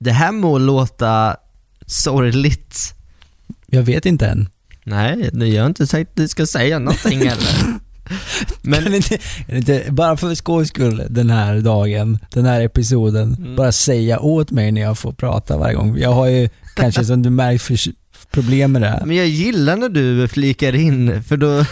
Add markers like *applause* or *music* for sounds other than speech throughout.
Det här må låta sorgligt. Jag vet inte än. Nej, jag har inte sagt att du ska säga någonting heller. *laughs* Men Kan inte, kan inte, bara för skojs skull den här dagen, den här episoden, Mm. bara säga åt mig när jag får prata varje gång. Jag har ju kanske som du märkt problem med det här. Men jag gillar när du flikar in, för då...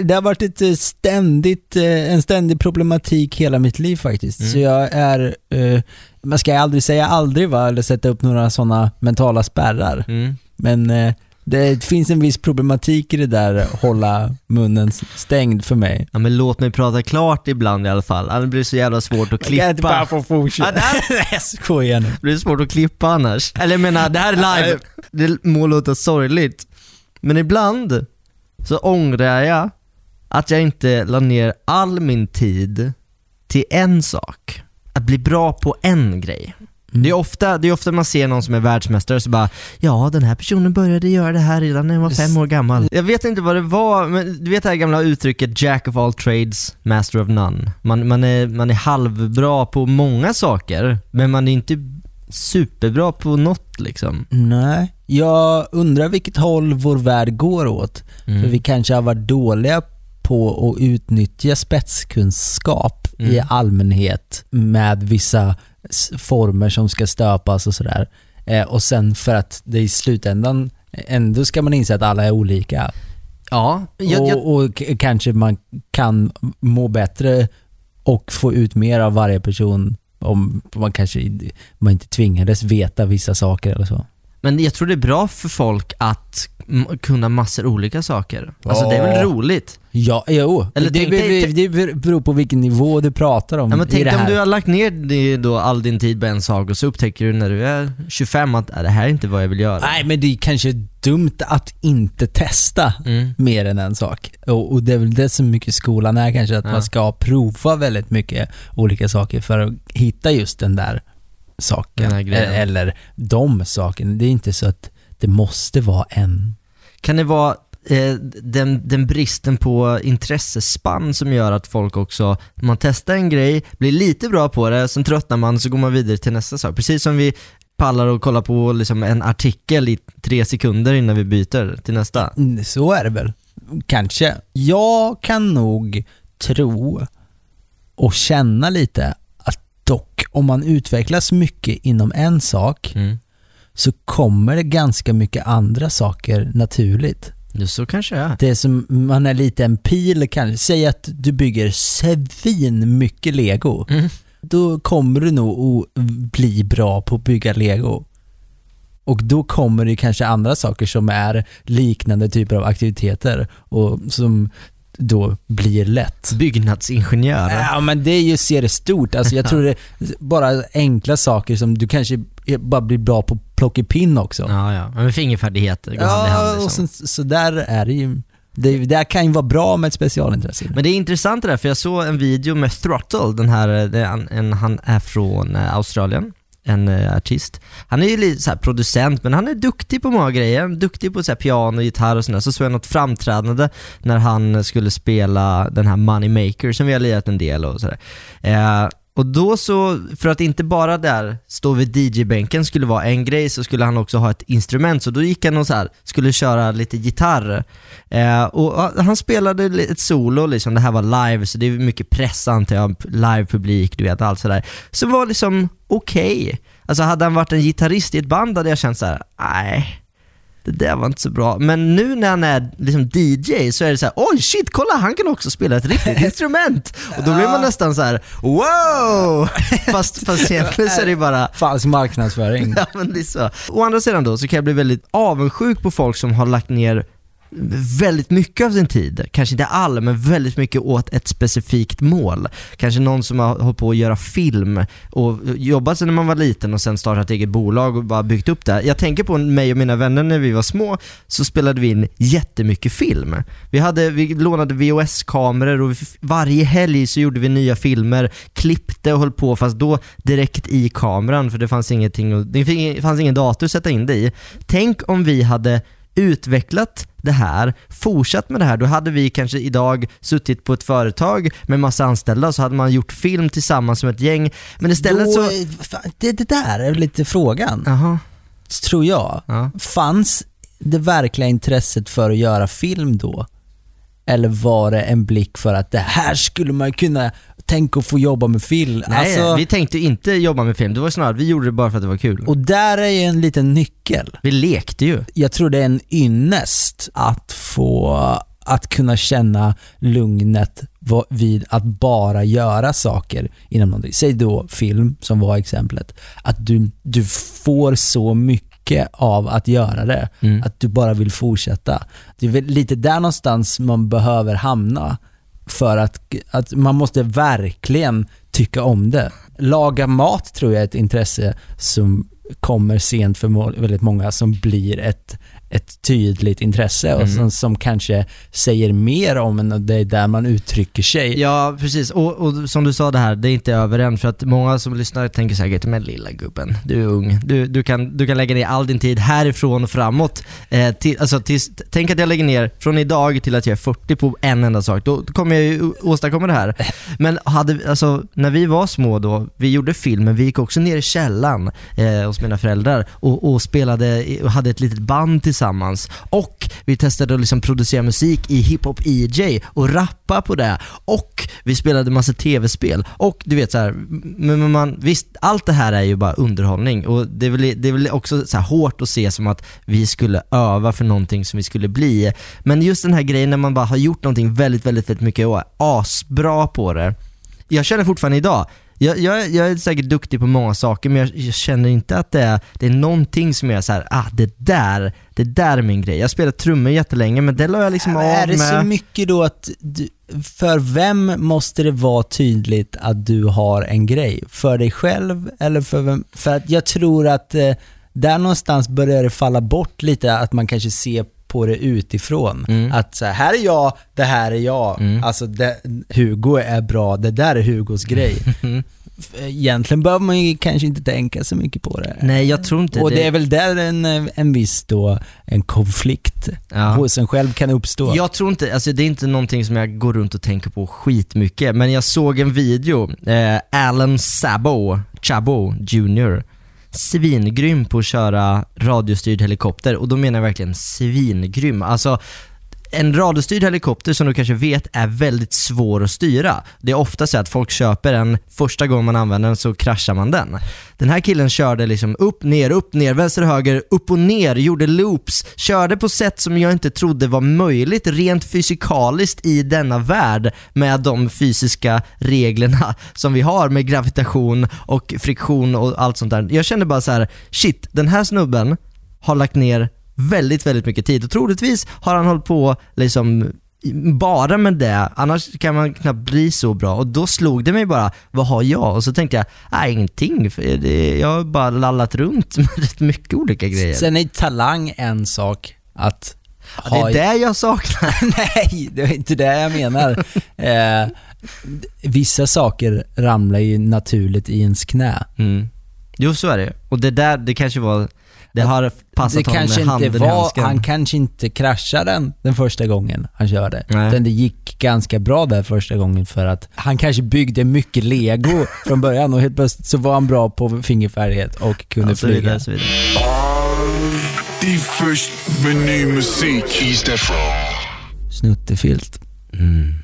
*laughs* Det har varit ett eh, ständigt, eh, en ständig problematik hela mitt liv faktiskt. Mm. Så jag är, eh, man ska aldrig säga aldrig va, eller sätta upp några sådana mentala spärrar. Mm. Men det finns en viss problematik i det där, hålla munnen stängd för mig. Ja men låt mig prata klart ibland i alla fall, annars blir det så jävla svårt att Kan jag inte bara klippa. få fortsätta? Här- *laughs* Nej, jag skojar nu. Det blir svårt att klippa annars. Eller jag menar, det här är live, det må låta sorgligt. Men ibland så ångrar jag att jag inte la ner all min tid till en sak. Att bli bra på en grej. Det är, ofta, det är ofta man ser någon som är världsmästare så bara Ja, den här personen började göra det här redan när han var fem år gammal. Jag vet inte vad det var, men du vet det här gamla uttrycket Jack of all trades, master of none. Man, man, är, man är halvbra på många saker, men man är inte superbra på något liksom. Nej, jag undrar vilket håll vår värld går åt. Mm. För vi kanske har varit dåliga på att utnyttja spetskunskap i Mm. allmänhet med vissa former som ska stöpas och sådär. Eh, och sen för att det i slutändan, ändå ska man inse att alla är olika. Ja, jag, jag, och och kanske man kan må bättre och få ut mer av varje person om man kanske man inte tvingades veta vissa saker eller så. men jag tror det är bra för folk att kunna massor olika saker. Alltså det är väl roligt? Ja, jo. Eller det, tänk dig- det, beror på vilken nivå du pratar om Ja, men i tänk det om du har lagt ner då all din tid på en sak och så upptäcker du när du är 25 att "Äh, det här är inte vad jag vill göra. Nej, men det är kanske dumt att inte testa Mm. mer än en sak. Och, och det är väl det som mycket skolan är kanske, att Ja. man ska prova väldigt mycket olika saker för att hitta just den där saken. Den. E- Eller de sakerna. Det är inte så att det måste vara en. Kan det vara eh, den, den bristen på intressespann som gör att folk också, man testar en grej, blir lite bra på det, sen tröttnar man så går man vidare till nästa sak. Precis som vi pallar och kollar på liksom en artikel i tre sekunder innan vi byter till nästa. Mm, Så är det väl. Kanske. Jag kan nog tro och känna lite att dock, om man utvecklas mycket inom en sak Mm. Så kommer det ganska mycket andra saker naturligt. Ja, så kanske det är. Det är som, man är lite en pil kanske. Säg att du bygger svin mycket lego. Mm. Då kommer du nog att bli bra på att bygga lego. Och då kommer det kanske andra saker som är liknande typer av aktiviteter och som då blir lätt. Byggnadsingenjör. Ja men det är ju se det stort. Alltså jag *laughs* tror det bara enkla saker som du kanske bara blir bra på plockepinn också. Ja, ja. Men färdigheter går hand i hand Ja, och liksom. så, så där är det ju. Det, det här kan ju vara bra med ett specialintresse. Men det är intressant det där, för jag såg en video med Throttle, den här, en, en, han är från eh, Australien, en eh, artist. Han är ju lite så här producent, men han är duktig på många grejer. Han är duktig på så här piano, gitarr och sådär. Så såg jag något framträdande när han skulle spela den här Moneymaker som vi har lirat en del och sådär. Eh, och då så, för att inte bara där stå vid DJ-bänken skulle vara en grej, så skulle han också ha ett instrument. Så då gick han och så här, skulle köra lite gitarr. Eh, och han spelade ett solo, liksom. det här var live, så det är mycket press antar jag, live-publik, du vet allt sådär. Så var liksom okej. Alltså hade han varit en gitarrist i ett band hade jag känt så här: nej. Det där var inte så bra. Men nu när han är liksom DJ så är det så här: oj shit, kolla han kan också spela ett riktigt *laughs* instrument! Och då blir man nästan så här: wow! *laughs* Fast, fast egentligen så är det bara Falsk marknadsföring. *laughs* Ja men det är så. Å andra sidan då så kan jag bli väldigt avundsjuk på folk som har lagt ner väldigt mycket av sin tid, kanske inte all, men väldigt mycket åt ett specifikt mål. Kanske någon som har hållit på att göra film och jobbat sedan man var liten och sen startat eget bolag och bara byggt upp det. Jag tänker på mig och mina vänner när vi var små, så spelade vi in jättemycket film. Vi, hade, vi lånade VHS-kameror och varje helg så gjorde vi nya filmer, klippte och höll på, fast då direkt i kameran för det fanns ingenting, det fanns ingen dator att sätta in det i. Tänk om vi hade utvecklat det här, fortsatt med det här, då hade vi kanske idag suttit på ett företag med massa anställda och så hade man gjort film tillsammans som ett gäng. Men istället Då, så... det, det där är lite frågan, Jaha. tror jag. Ja. Fanns det verkliga intresset för att göra film då? Eller var det en blick för att det här skulle man kunna tänka att få jobba med film? Nej, Alltså, vi tänkte inte jobba med film. Det var snarare vi gjorde det bara för att det var kul. och där är ju en liten nyckel. vi lekte ju. Jag tror det är en ynnest att få att kunna känna lugnet vid att bara göra saker inom någonting. Säg då film, som var exemplet. Att du, du får så mycket av att göra det, Mm. att du bara vill fortsätta. Det är lite där någonstans man behöver hamna för att, att man måste verkligen tycka om det. Laga mat tror jag är ett intresse som kommer sent för väldigt många som blir ett, ett tydligt intresse och Mm. som, som kanske säger mer om en och det är där man uttrycker sig. Ja, precis. Och, och som du sa det här, det är inte över än. För att många som lyssnar tänker säkert, men lilla gubben, du är ung. Du, du, kan, du kan lägga ner all din tid härifrån och framåt. Eh, till, alltså, tills, tänk att jag lägger ner från idag till att jag är 40 på en enda sak. Då kommer jag ju åstadkomma det här. *laughs* Men hade, alltså, när vi var små då, vi gjorde film, men vi gick också ner i källaren eh, hos mina föräldrar och, och spelade, och hade ett litet band tillsammans. Och vi testade att liksom producera musik i hiphop EJ och rappa på det. Och vi spelade massa tv-spel. Och du vet så här, men men man, visst, allt det här är ju bara underhållning och det är väl, det är väl också så här hårt att se som att vi skulle öva för någonting som vi skulle bli. Men just den här grejen när man bara har gjort någonting väldigt, väldigt, väldigt mycket och är asbra på det. Jag känner fortfarande idag, jag, jag, jag är säkert duktig på många saker men jag, jag känner inte att det är, det är någonting som är så här, ah det där, det där är min grej. Jag spelade trummor jättelänge men det la jag liksom av är det med. så mycket då att, du, för vem måste det vara tydligt att du har en grej? För dig själv eller för vem? För att jag tror att eh, där någonstans börjar det falla bort lite, att man kanske ser på det utifrån. Mm. Att så här, här är jag, det här är jag. Mm. Alltså det, Hugo är bra, det där är Hugos grej. *laughs* Mm. Egentligen behöver man ju kanske inte tänka så mycket på det. Nej jag tror inte Och det är väl där en, en viss då, en konflikt Ja. hos en själv kan uppstå. Jag tror inte, alltså det är inte någonting som jag går runt och tänker på skitmycket, men jag såg en video, eh, Alan Sabo, Chabo Jr. Svingrym på att köra radiostyrd helikopter och då menar jag verkligen svingrym. Alltså en radiostyrd helikopter som du kanske vet är väldigt svår att styra. Det är ofta så att folk köper den, första gången man använder den så kraschar man den. Den här killen körde liksom upp, ner, upp, ner, vänster, höger, upp och ner, gjorde loops, körde på sätt som jag inte trodde var möjligt rent fysikaliskt i denna värld med de fysiska reglerna *laughs* som vi har med gravitation och friktion och allt sånt där. Jag kände bara så här: shit, den här snubben har lagt ner väldigt, väldigt mycket tid och troligtvis har han hållit på liksom bara med det, annars kan man knappt bli så bra. Och då slog det mig bara, vad har jag? Och så tänkte jag, nej ingenting, jag har bara lallat runt *laughs* med rätt mycket olika grejer. Sen är talang en sak att det är det jag saknar. *laughs* Nej, det är inte det jag menar. *laughs* eh, vissa saker ramlar ju naturligt i ens knä. Mm. Jo så är det Och det där, det kanske var, det har passat det honom kanske med handen inte i var, handsken. han kanske inte kraschade den den första gången han körde. Nej. Utan det gick ganska bra där första gången för att han kanske byggde mycket lego *laughs* från början och helt plötsligt så var han bra på fingerfärdighet och kunde och så flyga. vidare, så vidare. Alltid först med ny musik. He's that from. Snuttefilt. Mm.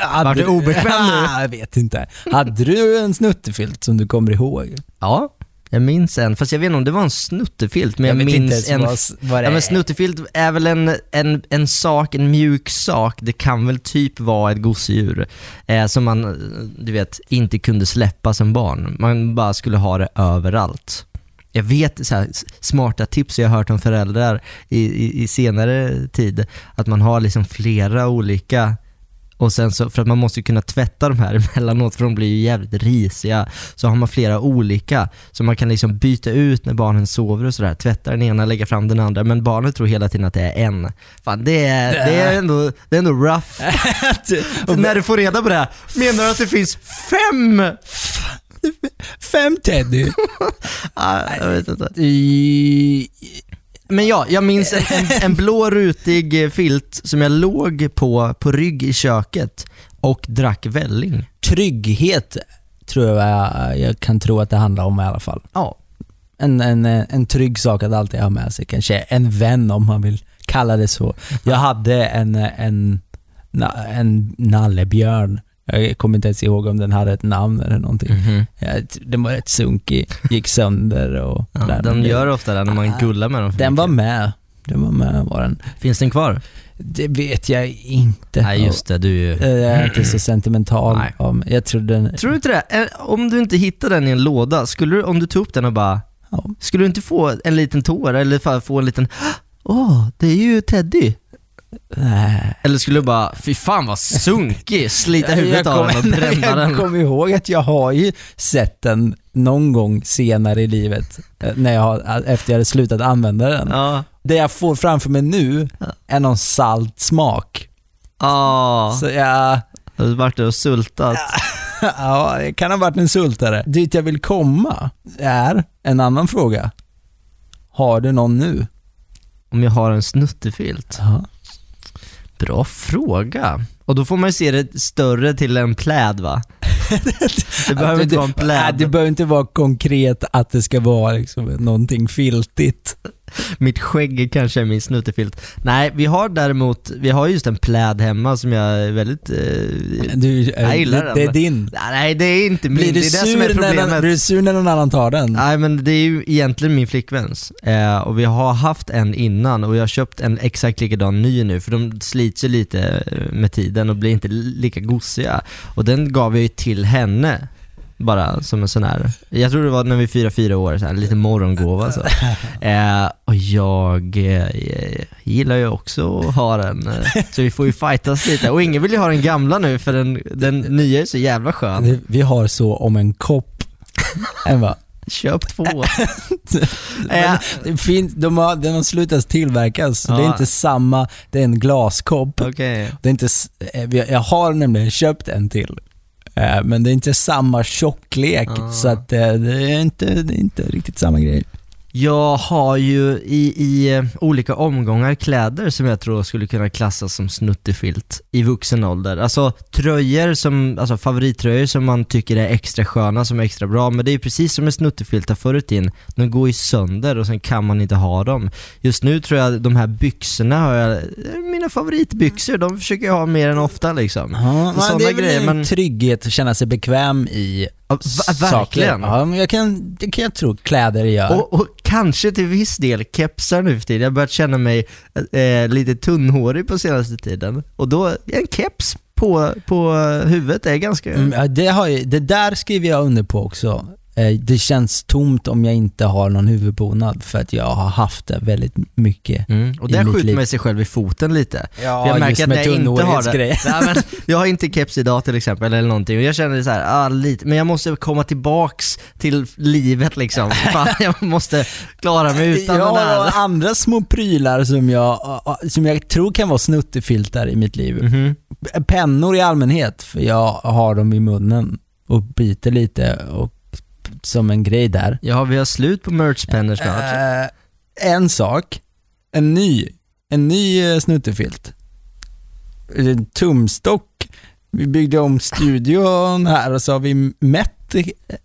Hade Vart du obekväm nu? *laughs* Jag vet inte. Hade du en snuttefilt som du kommer ihåg? Ja, jag minns en, fast jag vet inte om det var en snuttefilt, men jag, vet minns en vad, vad Ja men snuttefilt är väl en, en, en sak, en mjuk sak. Det kan väl typ vara ett gosedjur eh, som man, eh, du vet, inte kunde släppa som barn. Man bara skulle ha det överallt. Jag vet så här, smarta tips jag har hört om föräldrar i, i, i senare tid, att man har liksom flera olika och sen så, för att man måste ju kunna tvätta de här *laughs* emellanåt för de blir ju jävligt risiga. Så har man flera olika, så man kan liksom byta ut när barnen sover och sådär. Tvätta den ena, lägga fram den andra. Men barnet tror hela tiden att det är en. Fan det är, det är, ändå, det är ändå rough. *laughs* när du får reda på det här, menar du att det finns fem? *laughs* fem Teddy. *laughs* Ah, jag vet inte. I, Men ja, jag minns en, en, blå rutig filt som jag låg på, på rygg i köket och drack välling. trygghet tror jag jag kan tro att det handlar om i alla fall. Ja. En, en, en trygg sak att alltid ha med sig. Kanske en vän om man vill kalla det så. Jag hade en, en, en nallebjörn. Jag kommer inte ens ihåg om den hade ett namn eller någonting. Mhm. Jag- Den var rätt sunkig, gick sönder och ja där. gör ofta det när man Ah, gullar med dem för Den var med. Den var med var den. Finns den kvar? Det vet jag inte. Nej just det, du är ju... Jag är inte så sentimental. Nej. Om, jag tror den... Tror du inte det? Eh, Om du inte hittar den i en låda, skulle du, om du tog upp den och bara, Ja. skulle du inte få en liten tår eller få en liten *gasps* Åh, det är ju Teddy. Nej. Eller skulle du bara, fy fan vad sunkig, slita *laughs* huvudet av den och bränna jag den? kommer ihåg att jag har ju sett den någon gång senare i livet, eh, när jag har, efter jag hade slutat använda den. Ja. Det jag får framför mig nu är någon salt smak. Ja, Så jag, har du varit och sultat? *laughs* ja, det kan ha varit en sultare. Dit jag vill komma är en annan fråga. Har du någon nu? Om jag har en snuttefilt? Ja. Bra fråga. Och då får man ju se det större till en pläd va? *laughs* Det behöver inte vara en Nej, pläd. det behöver inte vara konkret att det ska vara liksom någonting filtigt. Mitt skägg kanske är min snuttefilt. Nej, vi har däremot, vi har just en pläd hemma som jag är väldigt... Eh, Du, Jag gillar det, den. det är din. nej, det är inte min, Blir det du, är det som är sur när, blir du sur när någon annan tar den? Nej men det är ju egentligen min flickväns. Eh, och vi har haft en innan och jag har köpt en exakt likadan ny nu för de slits ju lite eh, med tiden och blir inte lika gosiga. Och den gav jag ju till henne. Bara som en sån här, jag tror det var när vi firade fyra år, så här, lite morgongåva så. *laughs* Eh, och jag eh, gillar ju också att ha den, eh, så vi får ju fightas lite. Och ingen vill ju ha den gamla nu för den, den nya är så jävla skön. Vi har så om en kopp. Emma. Köp två. *laughs* Men Eh, det finns, de har, den har slutat tillverkas, så det är Ja. inte samma, det är en glaskopp. Okej. Det är inte, eh, jag har nämligen köpt en till. Eh, Men det är inte samma tjocklek, Ah. så att eh, det är, inte, det är inte riktigt samma grej. Jag har ju i, i eh, olika omgångar kläder som jag tror skulle kunna klassas som snuttefilt i vuxen ålder. Alltså tröjor som, alltså favorittröjor som man tycker är extra sköna, som är extra bra, men det är ju precis som med snuttefiltar förr i tiden. De går ju sönder och sen kan man inte ha dem. Just nu tror jag de här byxorna har jag, eh, mina favoritbyxor, de försöker jag ha mer än ofta liksom. Ja, sådana det är väl grejer, en men- trygghet att känna sig bekväm i Ja, verkligen. saker. Ja, men jag kan, det kan jag tro kläder gör. Och, och kanske till viss del kepsar nu för tiden. Jag har börjat känna mig eh, lite tunnhårig på senaste tiden. Och då, en keps på, på huvudet är ganska... Mm, ja, det, har ju, det där skriver jag under på också. Eh, Det känns tomt om jag inte har någon huvudbonad för att jag har haft det väldigt mycket. Mm. Och där skjuter man sig själv i foten lite. Ja, jag märker att jag inte har det. Nej, men jag har inte keps idag till exempel eller någonting och jag känner så här, ah, lite, men jag måste komma tillbaks till livet liksom. *laughs* Fan, jag måste klara mig utan jag den har där. andra små prylar som jag, som jag tror kan vara snuttefiltar i mitt liv. Mhm. Pennor i allmänhet, för jag har dem i munnen och biter lite och som en grej där. Ja, vi har slut på merchpennor snart. Eh, en sak, en ny, en ny eh, snuttefilt. En tumstock. Vi byggde om studion här och så har vi mätt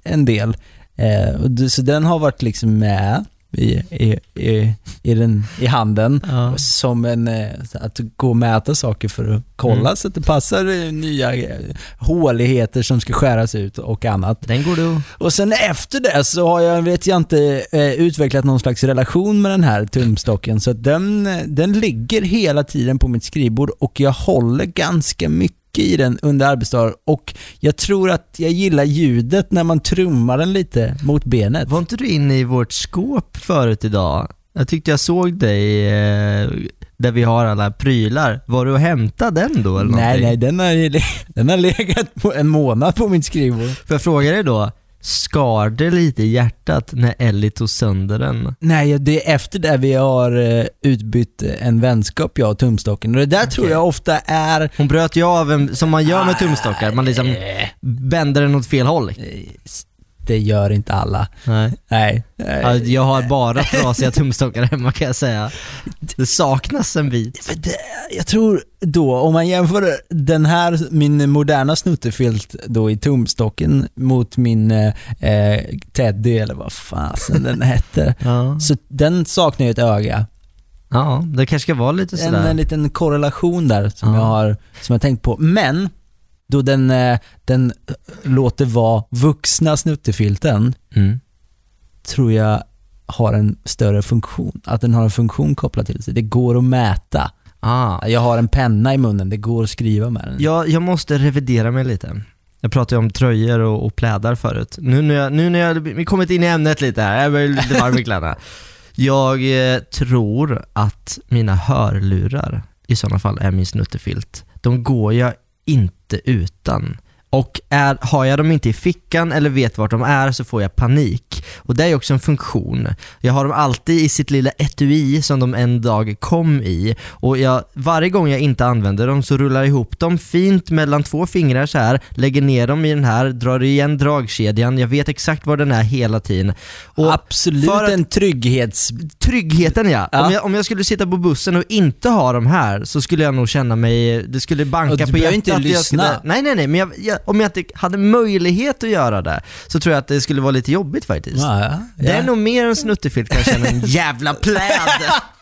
en del. Eh, så den har varit liksom med i, i, i, i, den, i handen Ja. som en, eh, att gå och mäta saker för att kolla Mm. så att det passar eh, nya eh, håligheter som ska skäras ut och annat. Den går du Och sen efter det så har jag, vet jag inte, utvecklat någon slags relation med den här tumstocken. Så den, den ligger hela tiden på mitt skrivbord och jag håller ganska mycket i den under arbetsdagar och jag tror att jag gillar ljudet när man trummar den lite mot benet. Var inte du inne i vårt skåp förut idag? Jag tyckte jag såg dig eh, där vi har alla prylar. Var du och hämtade den då eller Nej, någonting? nej, den har, *laughs* den har legat på en månad på mitt skrivbord. Får jag fråga dig då, skar det lite i hjärtat när Ellie tog sönder den? Nej, det är efter det vi har eh, utbytt en vänskap, jag och tumstocken. Och det där tror jag ofta är Hon bröt ju av en, som man gör med tumstockar, man liksom bänder den åt fel håll. Det gör inte alla. Nej. Nej. Ja, jag har bara trasiga tumstockar hemma kan jag säga. Det saknas en bit. Jag tror då, om man jämför den här, min moderna snuttefilt då i tumstocken mot min eh, eh, Teddy eller vad fasen den hette. *laughs* Ja. Så den saknar ju ett öga. ja, det kanske ska vara lite En, sådär. en liten korrelation där som Ja. jag har som jag tänkt på. Men, då den, eh, den eh, låter vara vuxna snuttefilten, Mm. tror jag har en större funktion. Att den har en funktion kopplad till sig. Det går att mäta. Ah. Jag har en penna i munnen, det går att skriva med den. Jag, jag måste revidera mig lite. Jag pratade ju om tröjor och, och plädar förut. Nu när jag, nu när jag vi kommit in i ämnet lite här, jag blir lite varm i kläderna. Jag eh, tror att mina hörlurar i sådana fall är min snuttefilt. De går jag inte utan. Och är, har jag dem inte i fickan eller vet vart de är så får jag panik. Och det är också en funktion. Jag har dem alltid i sitt lilla etui som de en dag kom i. Och jag, varje gång jag inte använder dem så rullar jag ihop dem fint mellan två fingrar så här, lägger ner dem i den här, drar igen dragkedjan, jag vet exakt var den är hela tiden. Och Absolut att- en trygghets... Tryggheten ja. Ja. Om, jag, om jag skulle sitta på bussen och inte ha de här så skulle jag nog känna mig, det skulle banka Och du på behöver hjärtat. inte Jag lyssna. Skulle, nej nej nej, men jag, jag, om jag inte hade möjlighet att göra det så tror jag att det skulle vara lite jobbigt faktiskt. Ja, ja, Det är nog mer en snuttefilt kanske än en jävla pläd. *laughs*